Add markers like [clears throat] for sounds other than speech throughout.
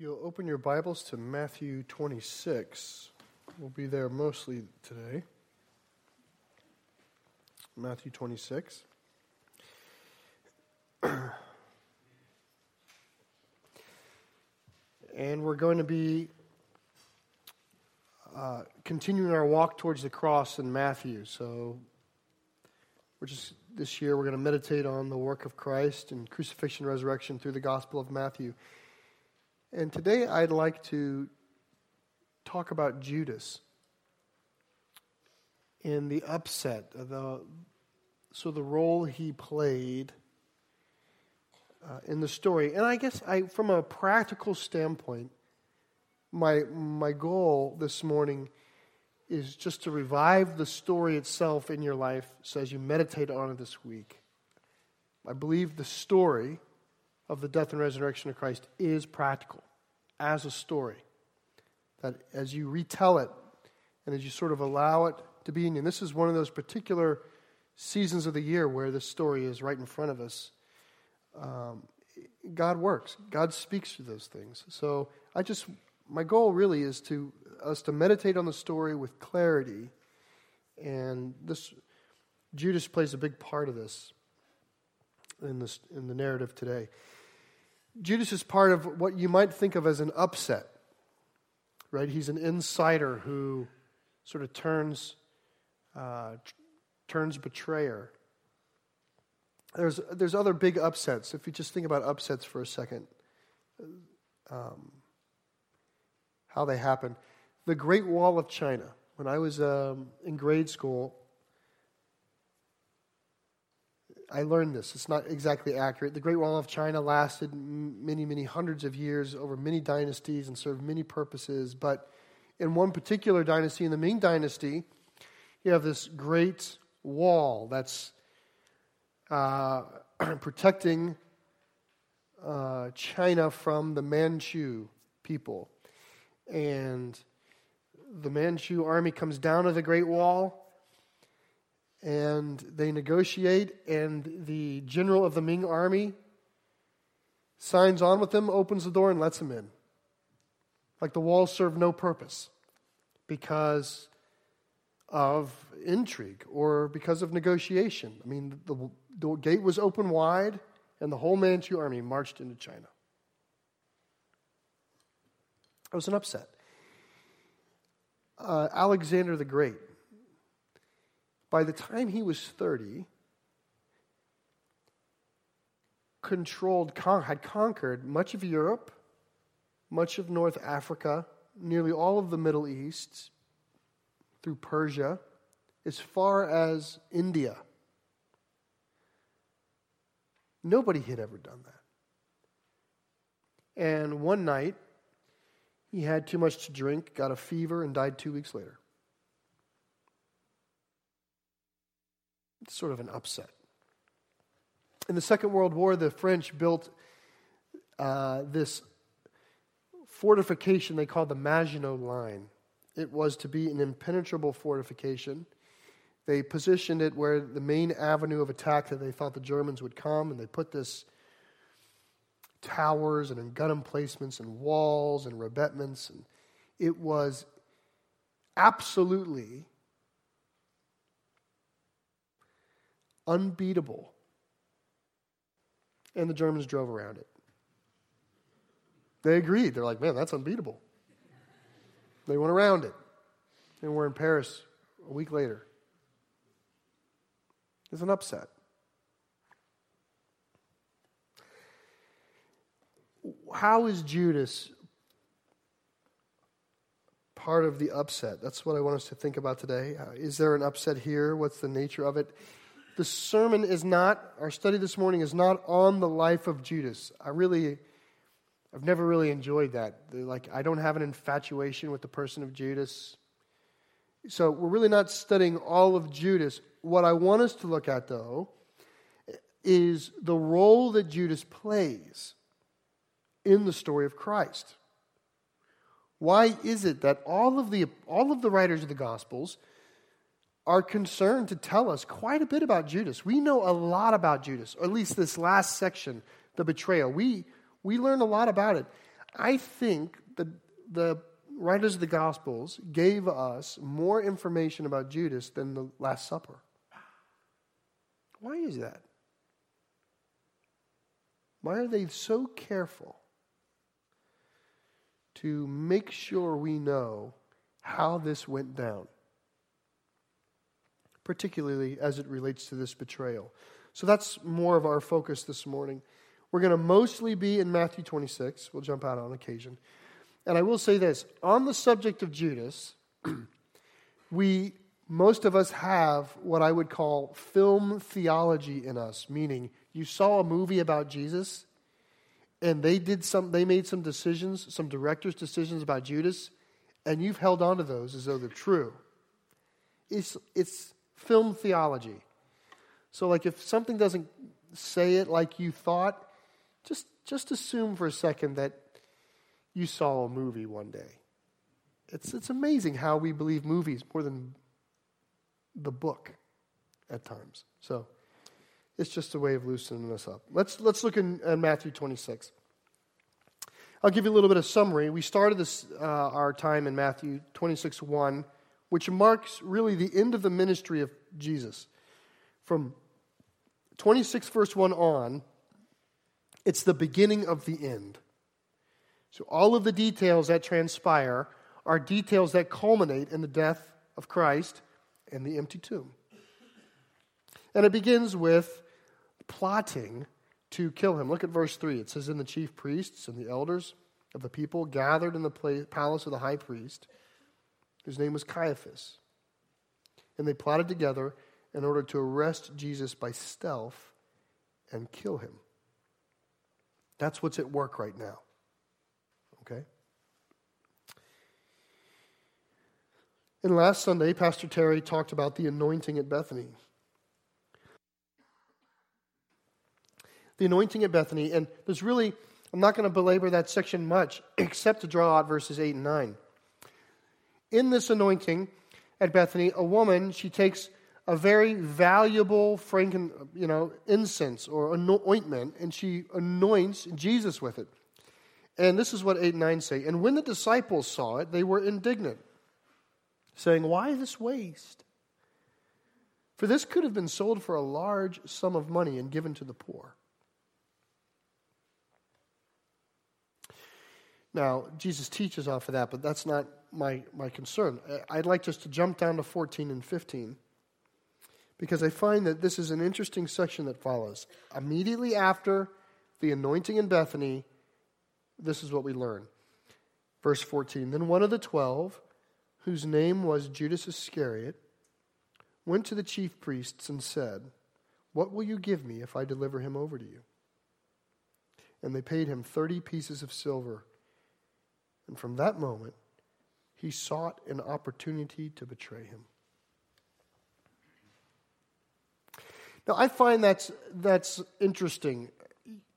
You'll open your Bibles to Matthew 26, we'll be there mostly today. Matthew 26. [clears throat] and we're going to be uh, continuing our walk towards the cross in Matthew. So, we're just this year we're going to meditate on the work of Christ and crucifixion, resurrection through the Gospel of Matthew. And today I'd like to talk about Judas and the upset, the so the role he played uh, in the story. And I guess I, from a practical standpoint, my my goal this morning is just to revive the story itself in your life so as you meditate on it this week. I believe the story of the death and resurrection of Christ is practical as a story. That as you retell it and as you sort of allow it to be in you, this is one of those particular seasons of the year where this story is right in front of us. Um, God works. God speaks through those things. So I just, my goal really is to us to meditate on the story with clarity, and this Judas plays a big part of this in this in the narrative today. Judas is part of what you might think of as an upset, right? He's an insider who sort of turns uh, turns betrayer. There's there's other big upsets. If you just think about upsets for a second, um, how they happen. The Great Wall of China. When I was um, in grade school, I learned this. It's not exactly accurate. The Great Wall of China lasted many, many hundreds of years over many dynasties and served many purposes. But in one particular dynasty, in the Ming Dynasty, you have this great wall that's uh, [clears throat] protecting uh, China from the Manchu people. And the Manchu army comes down to the Great Wall and they negotiate, and the general of the Ming army signs on with them, opens the door, and lets them in. Like the walls serve no purpose because of intrigue or because of negotiation. I mean, the, the gate was open wide, and the whole Manchu army marched into China. It was an upset. Uh, Alexander the Great by the time he was 30, controlled, con- had conquered much of Europe, much of North Africa, nearly all of the Middle East, through Persia, as far as India. Nobody had ever done that. And one night, he had too much to drink, got a fever, and died two weeks later. It's sort of an upset. In the Second World War, the French built uh, this fortification they called the Maginot Line. It was to be an impenetrable fortification. They positioned it where the main avenue of attack that they thought the Germans would come, and they put this towers and gun emplacements and walls and revetments. And it was absolutely unbeatable. And the Germans drove around it. They agreed. They're like, man, that's unbeatable. They went around it. And we're in Paris a week later. It's an upset. How is Judas part of the upset? That's what I want us to think about today. Is there an upset here? What's the nature of it? The sermon is not, our study this morning is not on the life of Judas. I really, I've never really enjoyed that. Like, I don't have an infatuation with the person of Judas. So, we're really not studying all of Judas. What I want us to look at, though, is the role that Judas plays in the story of Christ. Why is it that all of the, all of the writers of the Gospels are concerned to tell us quite a bit about Judas. We know a lot about Judas, or at least this last section, the betrayal. We, we learn a lot about it. I think that the writers of the Gospels gave us more information about Judas than the Last Supper. Why is that? Why are they so careful to make sure we know how this went down? Particularly as it relates to this betrayal. So that's more of our focus this morning. We're going to mostly be in Matthew 26. We'll jump out on occasion. And I will say this on the subject of Judas, [clears throat] we, most of us have what I would call film theology in us, meaning you saw a movie about Jesus and they did some they made some decisions, some directors' decisions about Judas, and you've held on to those as though they're true. It's it's film theology. So like if something doesn't say it like you thought, just, just assume for a second that you saw a movie one day. It's, it's amazing how we believe movies more than the book at times. So it's just a way of loosening us up. Let's, let's look in, in Matthew 26. I'll give you a little bit of summary. We started this, uh, our time in Matthew 26 1, which marks really the end of the ministry of Jesus. From 26 verse 1 on, it's the beginning of the end. So, all of the details that transpire are details that culminate in the death of Christ and the empty tomb. And it begins with plotting to kill him. Look at verse 3. It says, In the chief priests and the elders of the people gathered in the palace of the high priest, whose name was Caiaphas. And they plotted together in order to arrest Jesus by stealth and kill him. That's what's at work right now. Okay? And last Sunday, Pastor Terry talked about the anointing at Bethany. The anointing at Bethany, and there's really, I'm not going to belabor that section much, [clears throat] except to draw out verses 8 and 9. In this anointing at Bethany, a woman, she takes a very valuable franken, you know, incense or ointment, and she anoints Jesus with it. And this is what 8 and 9 say. And when the disciples saw it, they were indignant, saying, Why this waste? For this could have been sold for a large sum of money and given to the poor. Now, Jesus teaches off of that, but that's not my, my concern. I'd like just to jump down to 14 and 15 because I find that this is an interesting section that follows. Immediately after the anointing in Bethany, this is what we learn. Verse 14 Then one of the twelve, whose name was Judas Iscariot, went to the chief priests and said, What will you give me if I deliver him over to you? And they paid him 30 pieces of silver. And from that moment, he sought an opportunity to betray him. Now, I find that's, that's interesting.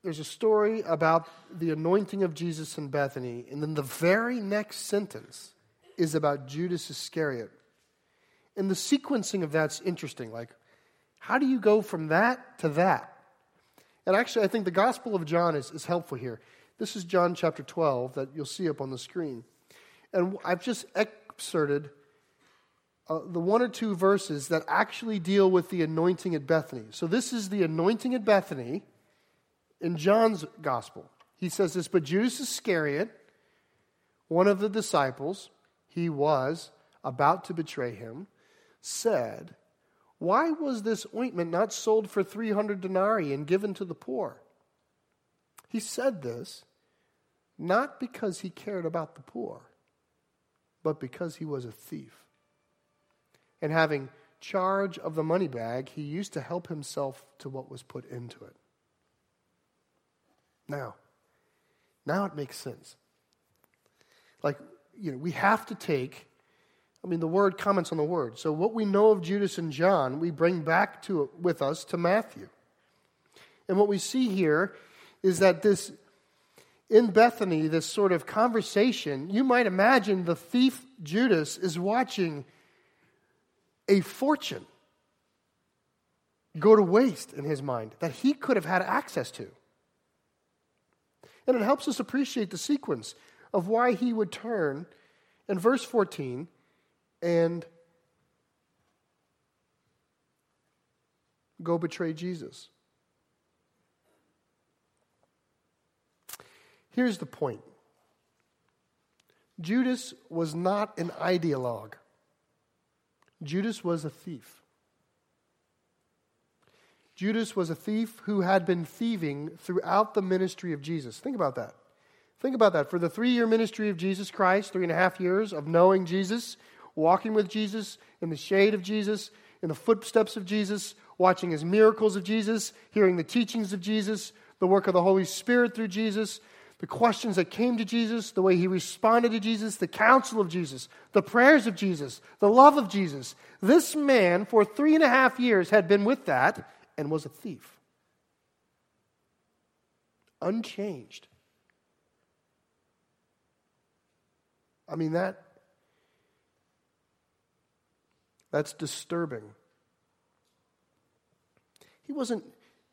There's a story about the anointing of Jesus in Bethany, and then the very next sentence is about Judas Iscariot. And the sequencing of that's interesting. Like, how do you go from that to that? And actually, I think the Gospel of John is, is helpful here. This is John chapter 12 that you'll see up on the screen. And I've just excerpted uh, the one or two verses that actually deal with the anointing at Bethany. So, this is the anointing at Bethany in John's gospel. He says this, but Judas Iscariot, one of the disciples, he was about to betray him, said, Why was this ointment not sold for 300 denarii and given to the poor? He said this not because he cared about the poor, but because he was a thief and having charge of the money bag, he used to help himself to what was put into it. Now, now it makes sense. Like, you know, we have to take, I mean, the word comments on the word. So, what we know of Judas and John, we bring back to with us to Matthew. And what we see here is that this, in Bethany, this sort of conversation, you might imagine the thief Judas is watching a fortune go to waste in his mind that he could have had access to. And it helps us appreciate the sequence of why he would turn in verse 14 and go betray Jesus. Here's the point Judas was not an ideologue, Judas was a thief. Judas was a thief who had been thieving throughout the ministry of Jesus. Think about that. Think about that. For the three year ministry of Jesus Christ, three and a half years of knowing Jesus, walking with Jesus, in the shade of Jesus, in the footsteps of Jesus, watching his miracles of Jesus, hearing the teachings of Jesus, the work of the Holy Spirit through Jesus, the questions that came to Jesus, the way he responded to Jesus, the counsel of Jesus, the prayers of Jesus, the love of Jesus. This man, for three and a half years, had been with that and was a thief. Unchanged. I mean, that. That's disturbing. He wasn't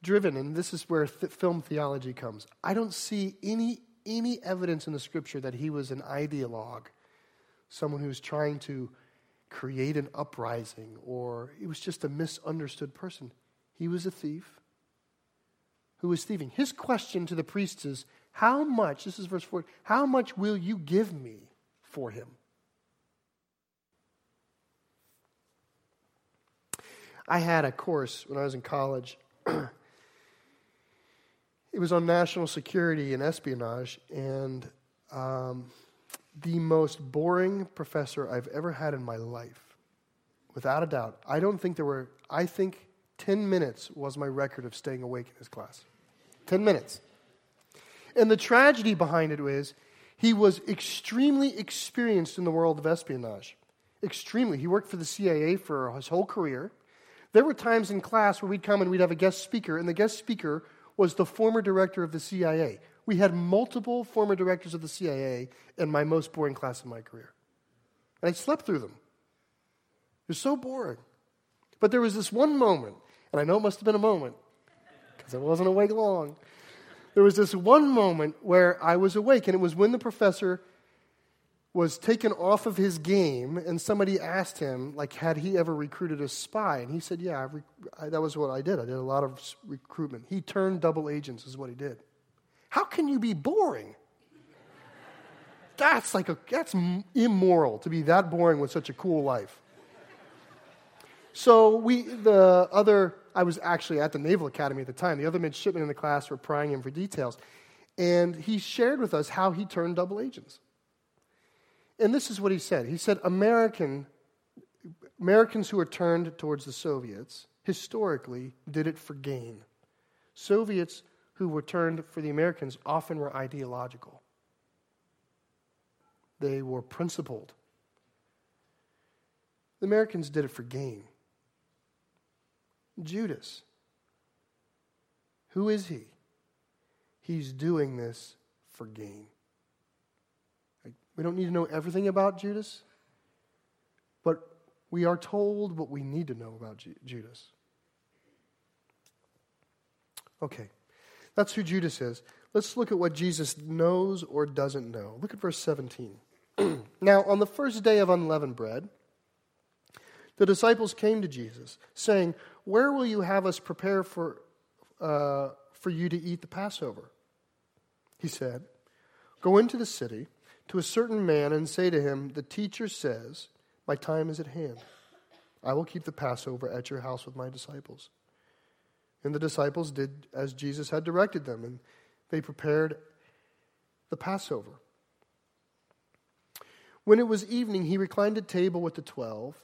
driven, and this is where th- film theology comes. I don't see any, any evidence in the scripture that he was an ideologue, someone who was trying to create an uprising, or he was just a misunderstood person. He was a thief who was thieving. His question to the priests is, How much, this is verse 4, how much will you give me for him? I had a course when I was in college. [clears throat] it was on national security and espionage, and um, the most boring professor I've ever had in my life, without a doubt. I don't think there were, I think 10 minutes was my record of staying awake in his class. 10 minutes. And the tragedy behind it was he was extremely experienced in the world of espionage. Extremely. He worked for the CIA for his whole career. There were times in class where we'd come and we'd have a guest speaker, and the guest speaker was the former director of the CIA. We had multiple former directors of the CIA in my most boring class in my career. And I slept through them. It was so boring. But there was this one moment and I know it must have been a moment because I wasn't awake long. There was this one moment where I was awake, and it was when the professor was taken off of his game, and somebody asked him, like, had he ever recruited a spy? And he said, Yeah, rec- I, that was what I did. I did a lot of recruitment. He turned double agents, is what he did. How can you be boring? That's like a that's immoral to be that boring with such a cool life. So we, the other, I was actually at the Naval Academy at the time. The other midshipmen in the class were prying him for details. And he shared with us how he turned double agents. And this is what he said. He said, American, Americans who are turned towards the Soviets historically did it for gain. Soviets who were turned for the Americans often were ideological. They were principled. The Americans did it for gain. Judas. Who is he? He's doing this for gain. We don't need to know everything about Judas, but we are told what we need to know about Judas. Okay, that's who Judas is. Let's look at what Jesus knows or doesn't know. Look at verse 17. [clears throat] now, on the first day of unleavened bread, the disciples came to Jesus, saying, Where will you have us prepare for, uh, for you to eat the Passover? He said, Go into the city to a certain man and say to him, The teacher says, My time is at hand. I will keep the Passover at your house with my disciples. And the disciples did as Jesus had directed them, and they prepared the Passover. When it was evening, he reclined at table with the twelve.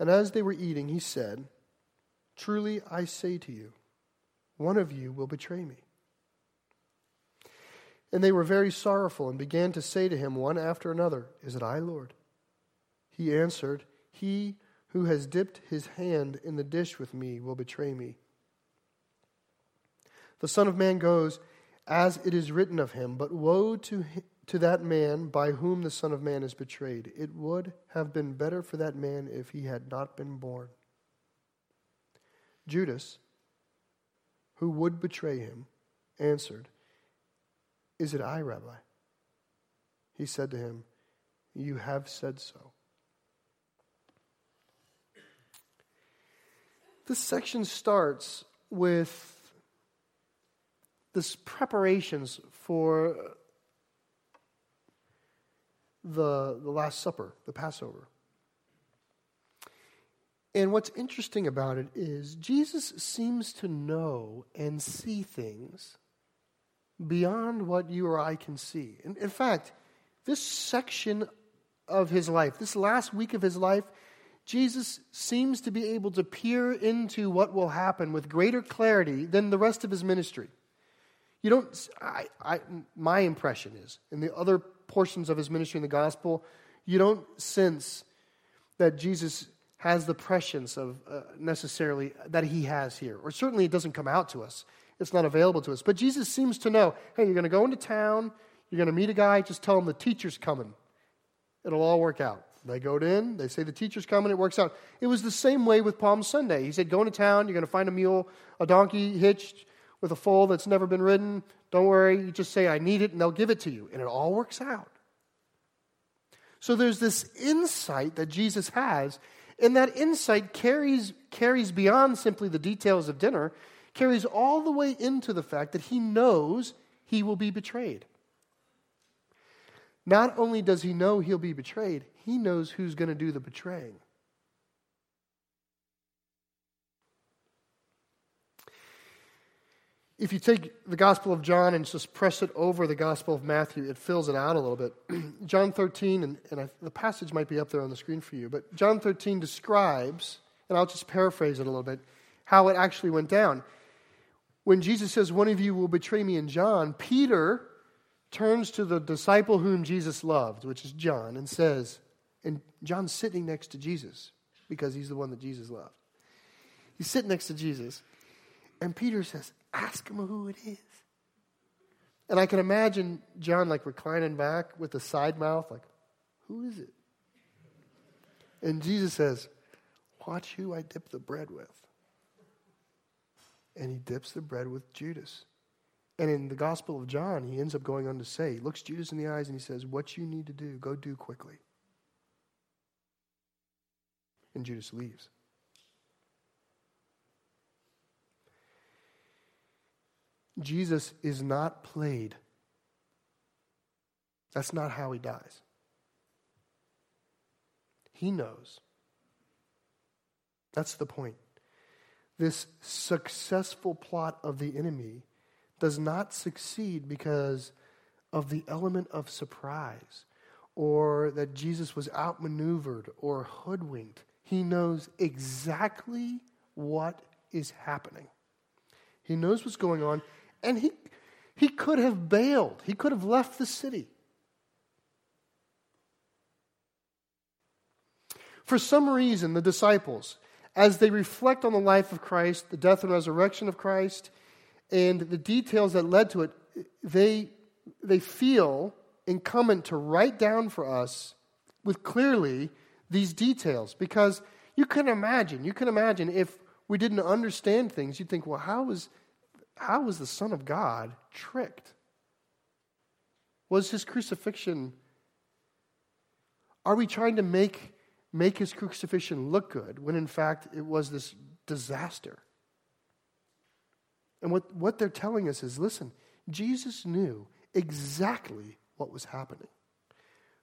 And as they were eating, he said, Truly I say to you, one of you will betray me. And they were very sorrowful and began to say to him one after another, Is it I, Lord? He answered, He who has dipped his hand in the dish with me will betray me. The Son of Man goes as it is written of him, but woe to to that man by whom the Son of Man is betrayed. It would have been better for that man if he had not been born. Judas, who would betray him, answered, Is it I, Rabbi? He said to him, You have said so. This section starts with this preparations for the, the Last Supper, the Passover. And what's interesting about it is Jesus seems to know and see things beyond what you or I can see. In, in fact, this section of his life, this last week of his life, Jesus seems to be able to peer into what will happen with greater clarity than the rest of his ministry. You don't, I, I, my impression is, in the other portions of his ministry in the gospel, you don't sense that Jesus has the prescience of uh, necessarily that he has here. Or certainly it doesn't come out to us, it's not available to us. But Jesus seems to know hey, you're going to go into town, you're going to meet a guy, just tell him the teacher's coming. It'll all work out. They go in, they say the teacher's coming, it works out. It was the same way with Palm Sunday. He said, Go into town, you're going to find a mule, a donkey hitched with a foal that's never been ridden. Don't worry, you just say, I need it, and they'll give it to you. And it all works out. So there's this insight that Jesus has, and that insight carries, carries beyond simply the details of dinner, carries all the way into the fact that he knows he will be betrayed. Not only does he know he'll be betrayed, he knows who's going to do the betraying. if you take the Gospel of John and just press it over the Gospel of Matthew, it fills it out a little bit. [clears throat] John 13, and, and I, the passage might be up there on the screen for you, but John 13 describes, and I'll just paraphrase it a little bit, how it actually went down. When Jesus says, One of you will betray me in John, Peter turns to the disciple whom Jesus loved, which is John, and says, and John's sitting next to Jesus because he's the one that Jesus loved. He's sitting next to Jesus. And Peter says, Ask him who it is. And I can imagine John like reclining back with a side mouth, like, Who is it? And Jesus says, Watch who I dip the bread with. And he dips the bread with Judas. And in the Gospel of John, he ends up going on to say, he looks Judas in the eyes and he says, What you need to do, go do quickly. And Judas leaves. Jesus is not played. That's not how he dies. He knows. That's the point. This successful plot of the enemy does not succeed because of the element of surprise or that Jesus was outmaneuvered or hoodwinked. He knows exactly what is happening. He knows what's going on, and he, he could have bailed, he could have left the city. For some reason, the disciples, as they reflect on the life of Christ, the death and resurrection of Christ, and the details that led to it, they, they feel incumbent to write down for us with clearly these details. Because you can imagine, you can imagine if we didn't understand things, you'd think, well, how is how was the Son of God tricked? Was his crucifixion, are we trying to make, make his crucifixion look good when in fact it was this disaster? And what, what they're telling us is listen, Jesus knew exactly what was happening,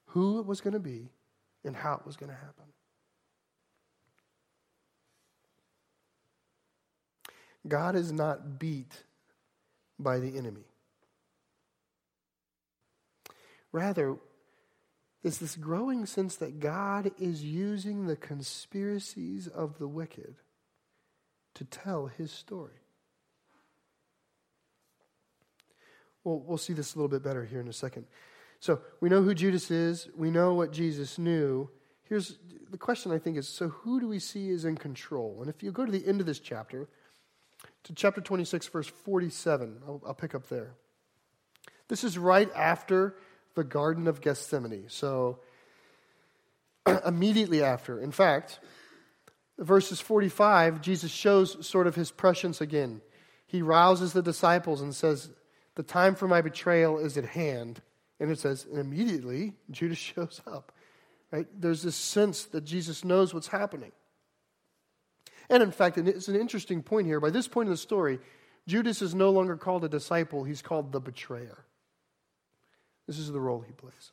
who it was going to be, and how it was going to happen. God is not beat by the enemy. Rather, there's this growing sense that God is using the conspiracies of the wicked to tell his story. Well, we'll see this a little bit better here in a second. So we know who Judas is, we know what Jesus knew. Here's the question I think is so who do we see is in control? And if you go to the end of this chapter, to chapter 26, verse 47. I'll, I'll pick up there. This is right after the Garden of Gethsemane. So, [clears throat] immediately after. In fact, verses 45, Jesus shows sort of his prescience again. He rouses the disciples and says, The time for my betrayal is at hand. And it says, and immediately [laughs] Judas shows up. Right? There's this sense that Jesus knows what's happening. And in fact, it's an interesting point here. By this point in the story, Judas is no longer called a disciple, he's called the betrayer. This is the role he plays.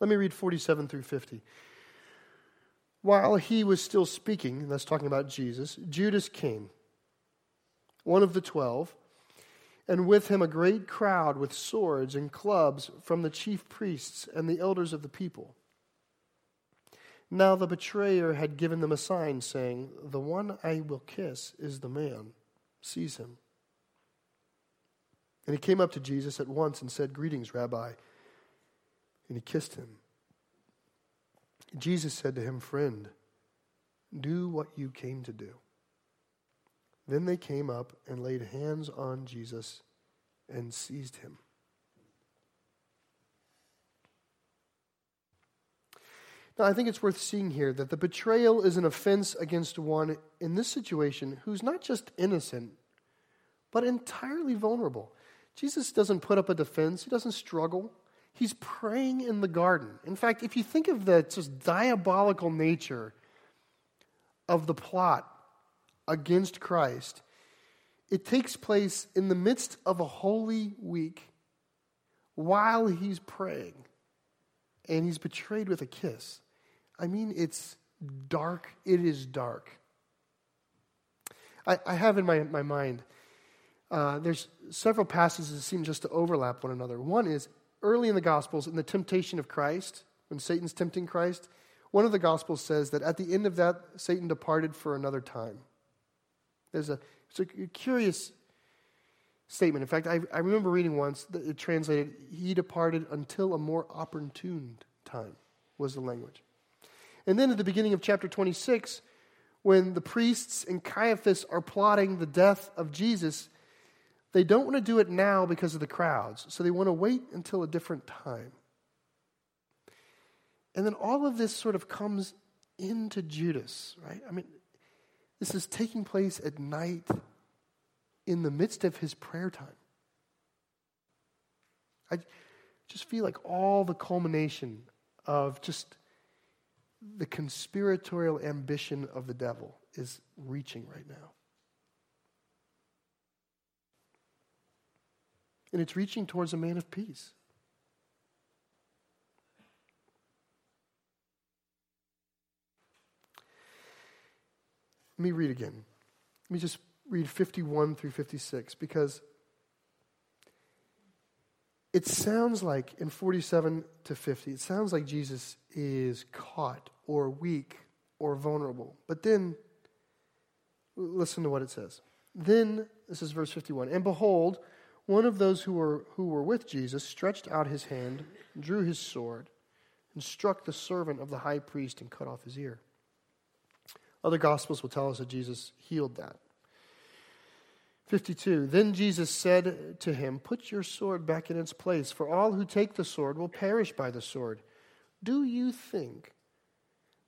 Let me read 47 through 50. While he was still speaking, that's talking about Jesus, Judas came, one of the twelve, and with him a great crowd with swords and clubs from the chief priests and the elders of the people. Now the betrayer had given them a sign, saying, The one I will kiss is the man. Seize him. And he came up to Jesus at once and said, Greetings, Rabbi. And he kissed him. Jesus said to him, Friend, do what you came to do. Then they came up and laid hands on Jesus and seized him. Now, I think it's worth seeing here that the betrayal is an offense against one in this situation who's not just innocent, but entirely vulnerable. Jesus doesn't put up a defense, he doesn't struggle. He's praying in the garden. In fact, if you think of the just diabolical nature of the plot against Christ, it takes place in the midst of a holy week while he's praying and he's betrayed with a kiss. I mean, it's dark. It is dark. I, I have in my, my mind, uh, there's several passages that seem just to overlap one another. One is early in the Gospels, in the temptation of Christ, when Satan's tempting Christ, one of the Gospels says that at the end of that, Satan departed for another time. There's a, it's a curious statement. In fact, I, I remember reading once that it translated, he departed until a more opportune time, was the language. And then at the beginning of chapter 26, when the priests and Caiaphas are plotting the death of Jesus, they don't want to do it now because of the crowds, so they want to wait until a different time. And then all of this sort of comes into Judas, right? I mean, this is taking place at night in the midst of his prayer time. I just feel like all the culmination of just the conspiratorial ambition of the devil is reaching right now. And it's reaching towards a man of peace. Let me read again. Let me just read 51 through 56 because it sounds like in 47 to 50, it sounds like Jesus is caught or weak or vulnerable. But then, listen to what it says. Then, this is verse 51 And behold, one of those who were, who were with Jesus stretched out his hand, drew his sword, and struck the servant of the high priest and cut off his ear. Other gospels will tell us that Jesus healed that. 52. Then Jesus said to him, Put your sword back in its place, for all who take the sword will perish by the sword. Do you think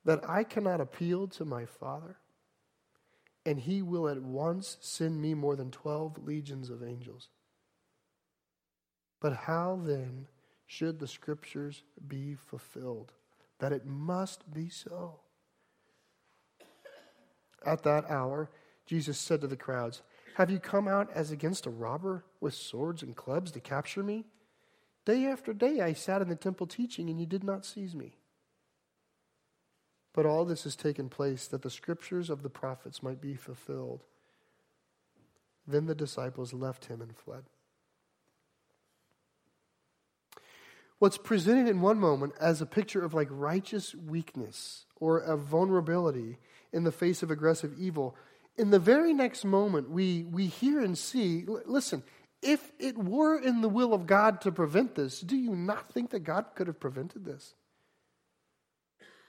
that I cannot appeal to my Father, and he will at once send me more than 12 legions of angels? But how then should the scriptures be fulfilled? That it must be so. At that hour, Jesus said to the crowds, Have you come out as against a robber with swords and clubs to capture me? Day after day I sat in the temple teaching, and you did not seize me. But all this has taken place that the scriptures of the prophets might be fulfilled. Then the disciples left him and fled. What's presented in one moment as a picture of like righteous weakness or a vulnerability in the face of aggressive evil, in the very next moment, we, we hear and see listen, if it were in the will of God to prevent this, do you not think that God could have prevented this?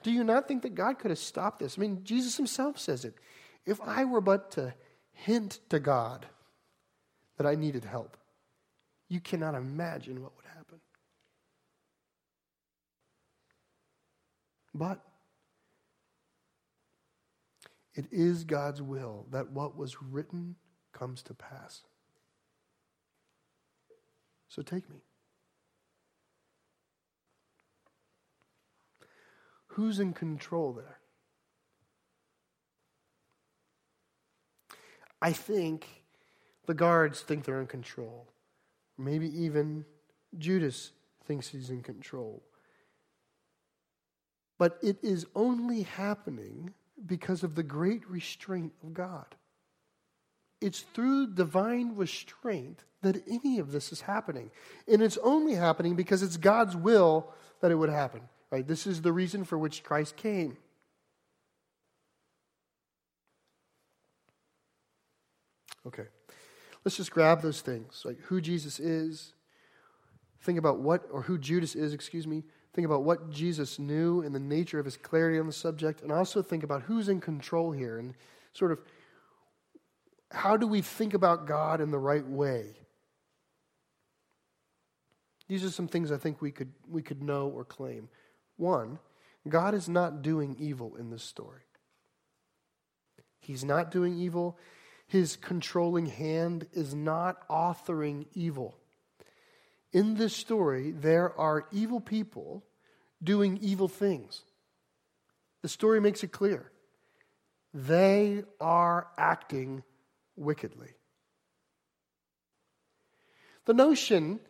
Do you not think that God could have stopped this? I mean, Jesus himself says it. If I were but to hint to God that I needed help, you cannot imagine what would happen. But it is God's will that what was written comes to pass. So take me. Who's in control there? I think the guards think they're in control. Maybe even Judas thinks he's in control. But it is only happening because of the great restraint of God. It's through divine restraint that any of this is happening. And it's only happening because it's God's will that it would happen. Right? This is the reason for which Christ came. Okay. Let's just grab those things, like who Jesus is, think about what, or who Judas is, excuse me, think about what Jesus knew and the nature of his clarity on the subject, and also think about who's in control here and sort of how do we think about God in the right way? These are some things I think we could, we could know or claim. One, God is not doing evil in this story. He's not doing evil. His controlling hand is not authoring evil. In this story, there are evil people doing evil things. The story makes it clear. They are acting wickedly. The notion,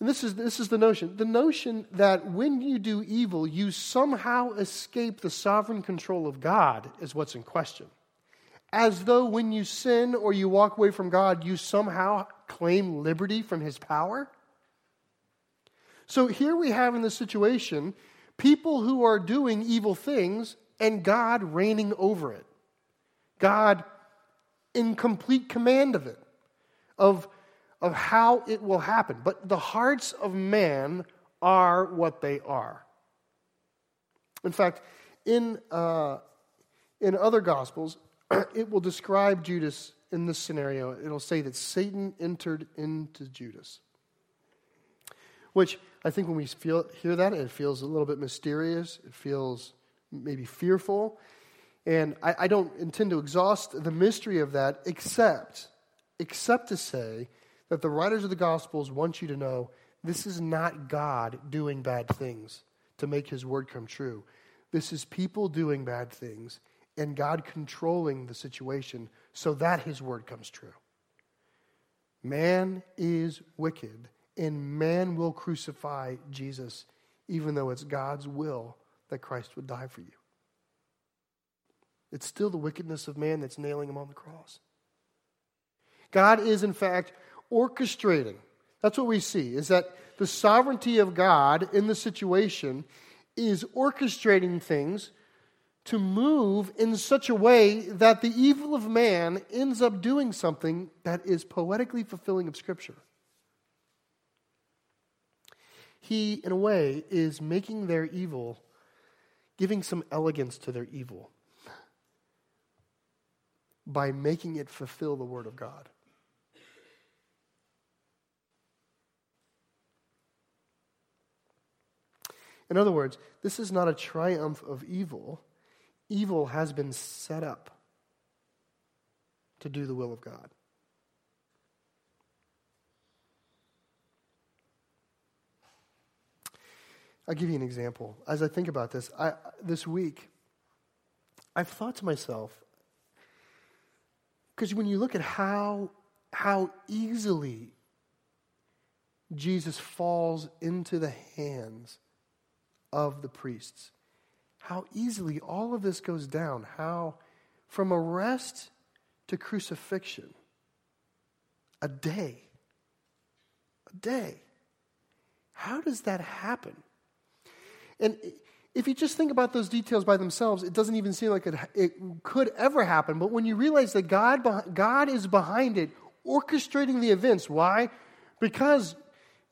and this is, this is the notion, the notion that when you do evil, you somehow escape the sovereign control of God is what's in question as though when you sin or you walk away from God, you somehow claim liberty from his power? So here we have in this situation people who are doing evil things and God reigning over it. God in complete command of it, of, of how it will happen. But the hearts of man are what they are. In fact, in, uh, in other Gospels, [clears throat] it will describe Judas in this scenario. It'll say that Satan entered into Judas. Which I think when we feel, hear that, it feels a little bit mysterious. It feels maybe fearful. And I, I don't intend to exhaust the mystery of that, except, except to say that the writers of the Gospels want you to know this is not God doing bad things to make his word come true. This is people doing bad things and God controlling the situation so that his word comes true. Man is wicked, and man will crucify Jesus, even though it's God's will that Christ would die for you. It's still the wickedness of man that's nailing him on the cross. God is, in fact, orchestrating. That's what we see, is that the sovereignty of God in the situation is orchestrating things to move in such a way that the evil of man ends up doing something that is poetically fulfilling of Scripture. He, in a way, is making their evil, giving some elegance to their evil by making it fulfill the Word of God. In other words, this is not a triumph of evil evil has been set up to do the will of God. I'll give you an example. As I think about this, I, this week, I've thought to myself, because when you look at how, how easily Jesus falls into the hands of the priests, how easily all of this goes down, how from arrest to crucifixion, a day, a day. How does that happen? And if you just think about those details by themselves, it doesn't even seem like it, it could ever happen. But when you realize that God, God is behind it, orchestrating the events, why? Because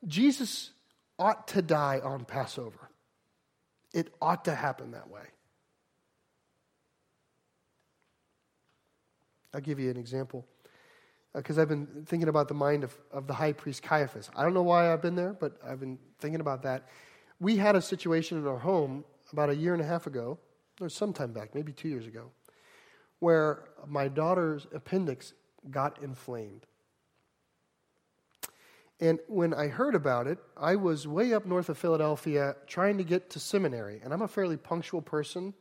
Jesus ought to die on Passover. It ought to happen that way. I'll give you an example because uh, I've been thinking about the mind of, of the high priest Caiaphas. I don't know why I've been there, but I've been thinking about that. We had a situation in our home about a year and a half ago, or sometime back, maybe two years ago, where my daughter's appendix got inflamed. And when I heard about it, I was way up north of Philadelphia trying to get to seminary. And I'm a fairly punctual person.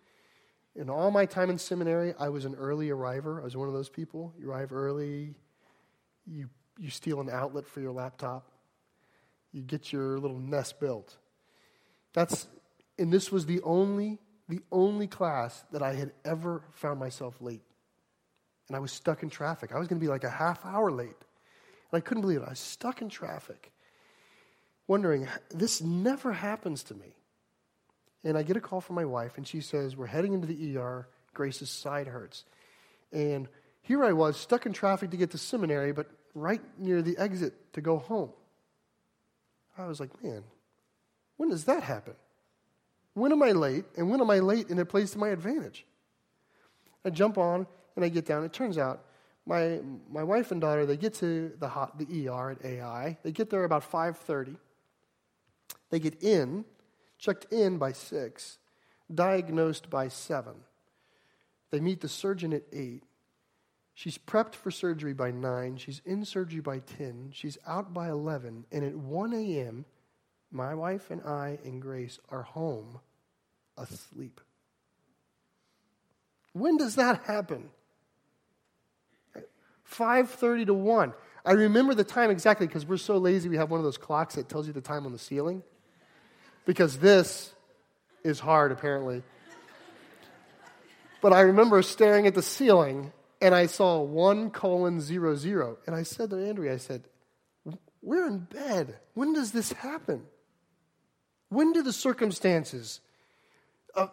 In all my time in seminary, I was an early arriver. I was one of those people. You arrive early, you, you steal an outlet for your laptop, you get your little nest built. That's, and this was the only, the only class that I had ever found myself late. And I was stuck in traffic. I was going to be like a half hour late. And I couldn't believe it. I was stuck in traffic, wondering, this never happens to me. And I get a call from my wife, and she says, We're heading into the ER. Grace's side hurts. And here I was, stuck in traffic to get to seminary, but right near the exit to go home. I was like, man, when does that happen? When am I late? And when am I late and it plays to my advantage? I jump on and I get down. It turns out my, my wife and daughter, they get to the, hot, the ER at AI. They get there about 5.30. They get in, checked in by 6, diagnosed by 7. They meet the surgeon at 8. She's prepped for surgery by 9. She's in surgery by 10. She's out by 11. And at 1 a.m., my wife and I and Grace are home asleep. When does that happen? 5:30 to 1. I remember the time exactly because we're so lazy we have one of those clocks that tells you the time on the ceiling. Because this is hard apparently. But I remember staring at the ceiling and I saw 1 colon 0 0. And I said to Andrea, I said, We're in bed. When does this happen? When do the circumstances of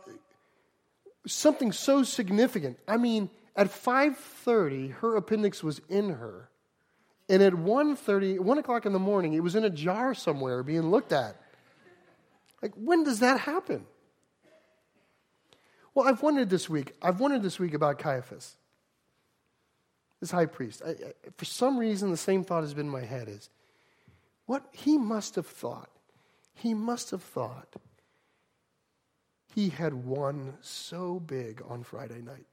something so significant? I mean, at 5.30, her appendix was in her. And at 1.30, 1 o'clock in the morning, it was in a jar somewhere being looked at. Like, when does that happen? Well, I've wondered this week. I've wondered this week about Caiaphas, this high priest. I, I, for some reason, the same thought has been in my head is, what he must have thought, he must have thought he had won so big on Friday night.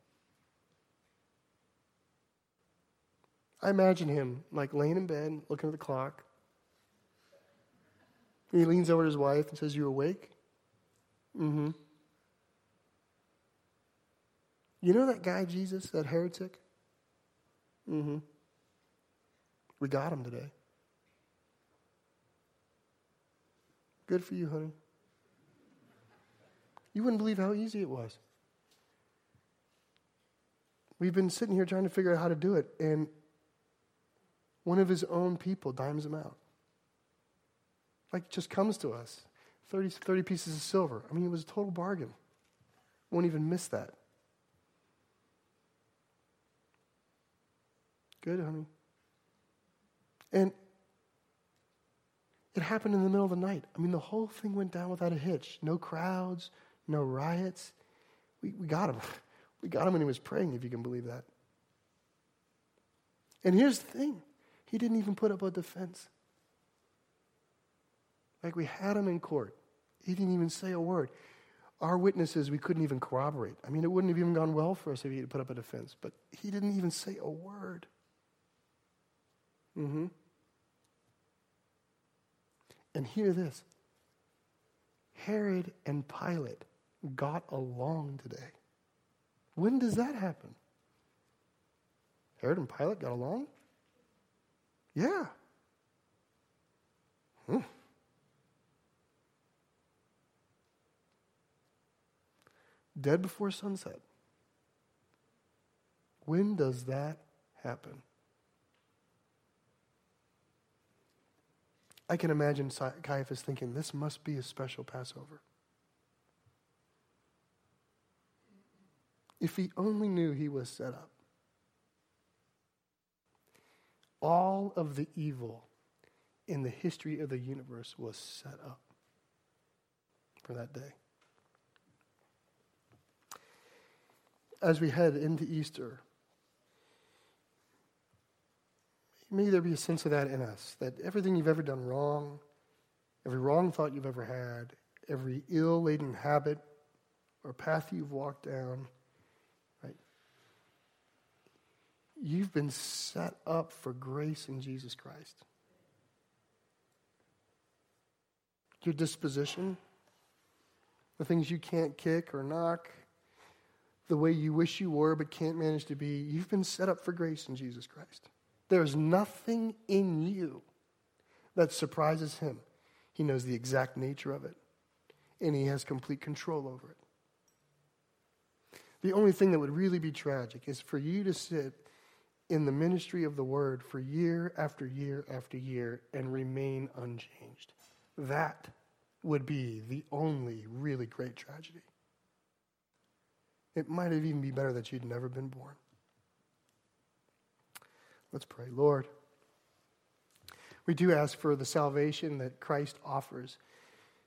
I imagine him like laying in bed, looking at the clock. he leans over to his wife and says, You awake? Mm hmm. You know that guy, Jesus, that heretic? Mm hmm. We got him today. Good for you, honey. You wouldn't believe how easy it was. We've been sitting here trying to figure out how to do it, and one of his own people dimes him out. Like, just comes to us 30, 30 pieces of silver. I mean, it was a total bargain. Won't even miss that. Good, honey. And it happened in the middle of the night. I mean, the whole thing went down without a hitch. No crowds, no riots. We, we got him. [laughs] We got him when he was praying, if you can believe that. And here's the thing he didn't even put up a defense. Like we had him in court. He didn't even say a word. Our witnesses, we couldn't even corroborate. I mean, it wouldn't have even gone well for us if he had put up a defense, but he didn't even say a word. Mm-hmm. And hear this Herod and Pilate got along today. When does that happen? Herod and Pilate got along? Yeah. Hmm. Dead before sunset. When does that happen? I can imagine Caiaphas thinking, this must be a special Passover. If he only knew he was set up. All of the evil in the history of the universe was set up for that day. As we head into Easter, may there be a sense of that in us that everything you've ever done wrong, every wrong thought you've ever had, every ill laden habit or path you've walked down, You've been set up for grace in Jesus Christ. your disposition, the things you can't kick or knock, the way you wish you were but can't manage to be, you've been set up for grace in Jesus Christ. There's nothing in you that surprises him. He knows the exact nature of it, and he has complete control over it. The only thing that would really be tragic is for you to sit in the ministry of the word for year after year after year and remain unchanged. That would be the only really great tragedy. It might have even be better that you'd never been born. Let's pray. Lord, we do ask for the salvation that Christ offers,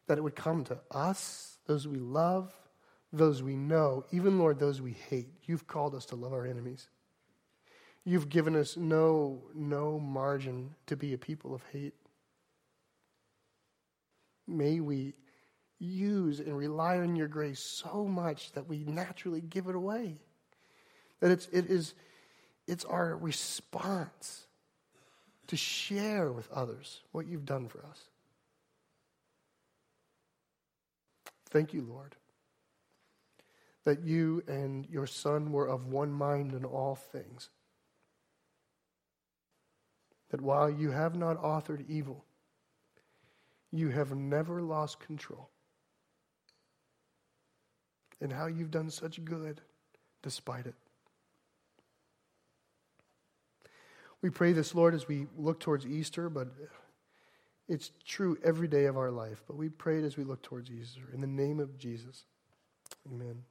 that it would come to us, those we love, those we know, even, Lord, those we hate. You've called us to love our enemies. You've given us no, no margin to be a people of hate. May we use and rely on your grace so much that we naturally give it away. That it's, it is, it's our response to share with others what you've done for us. Thank you, Lord, that you and your Son were of one mind in all things. That while you have not authored evil, you have never lost control. And how you've done such good despite it. We pray this, Lord, as we look towards Easter, but it's true every day of our life. But we pray it as we look towards Easter. In the name of Jesus, amen.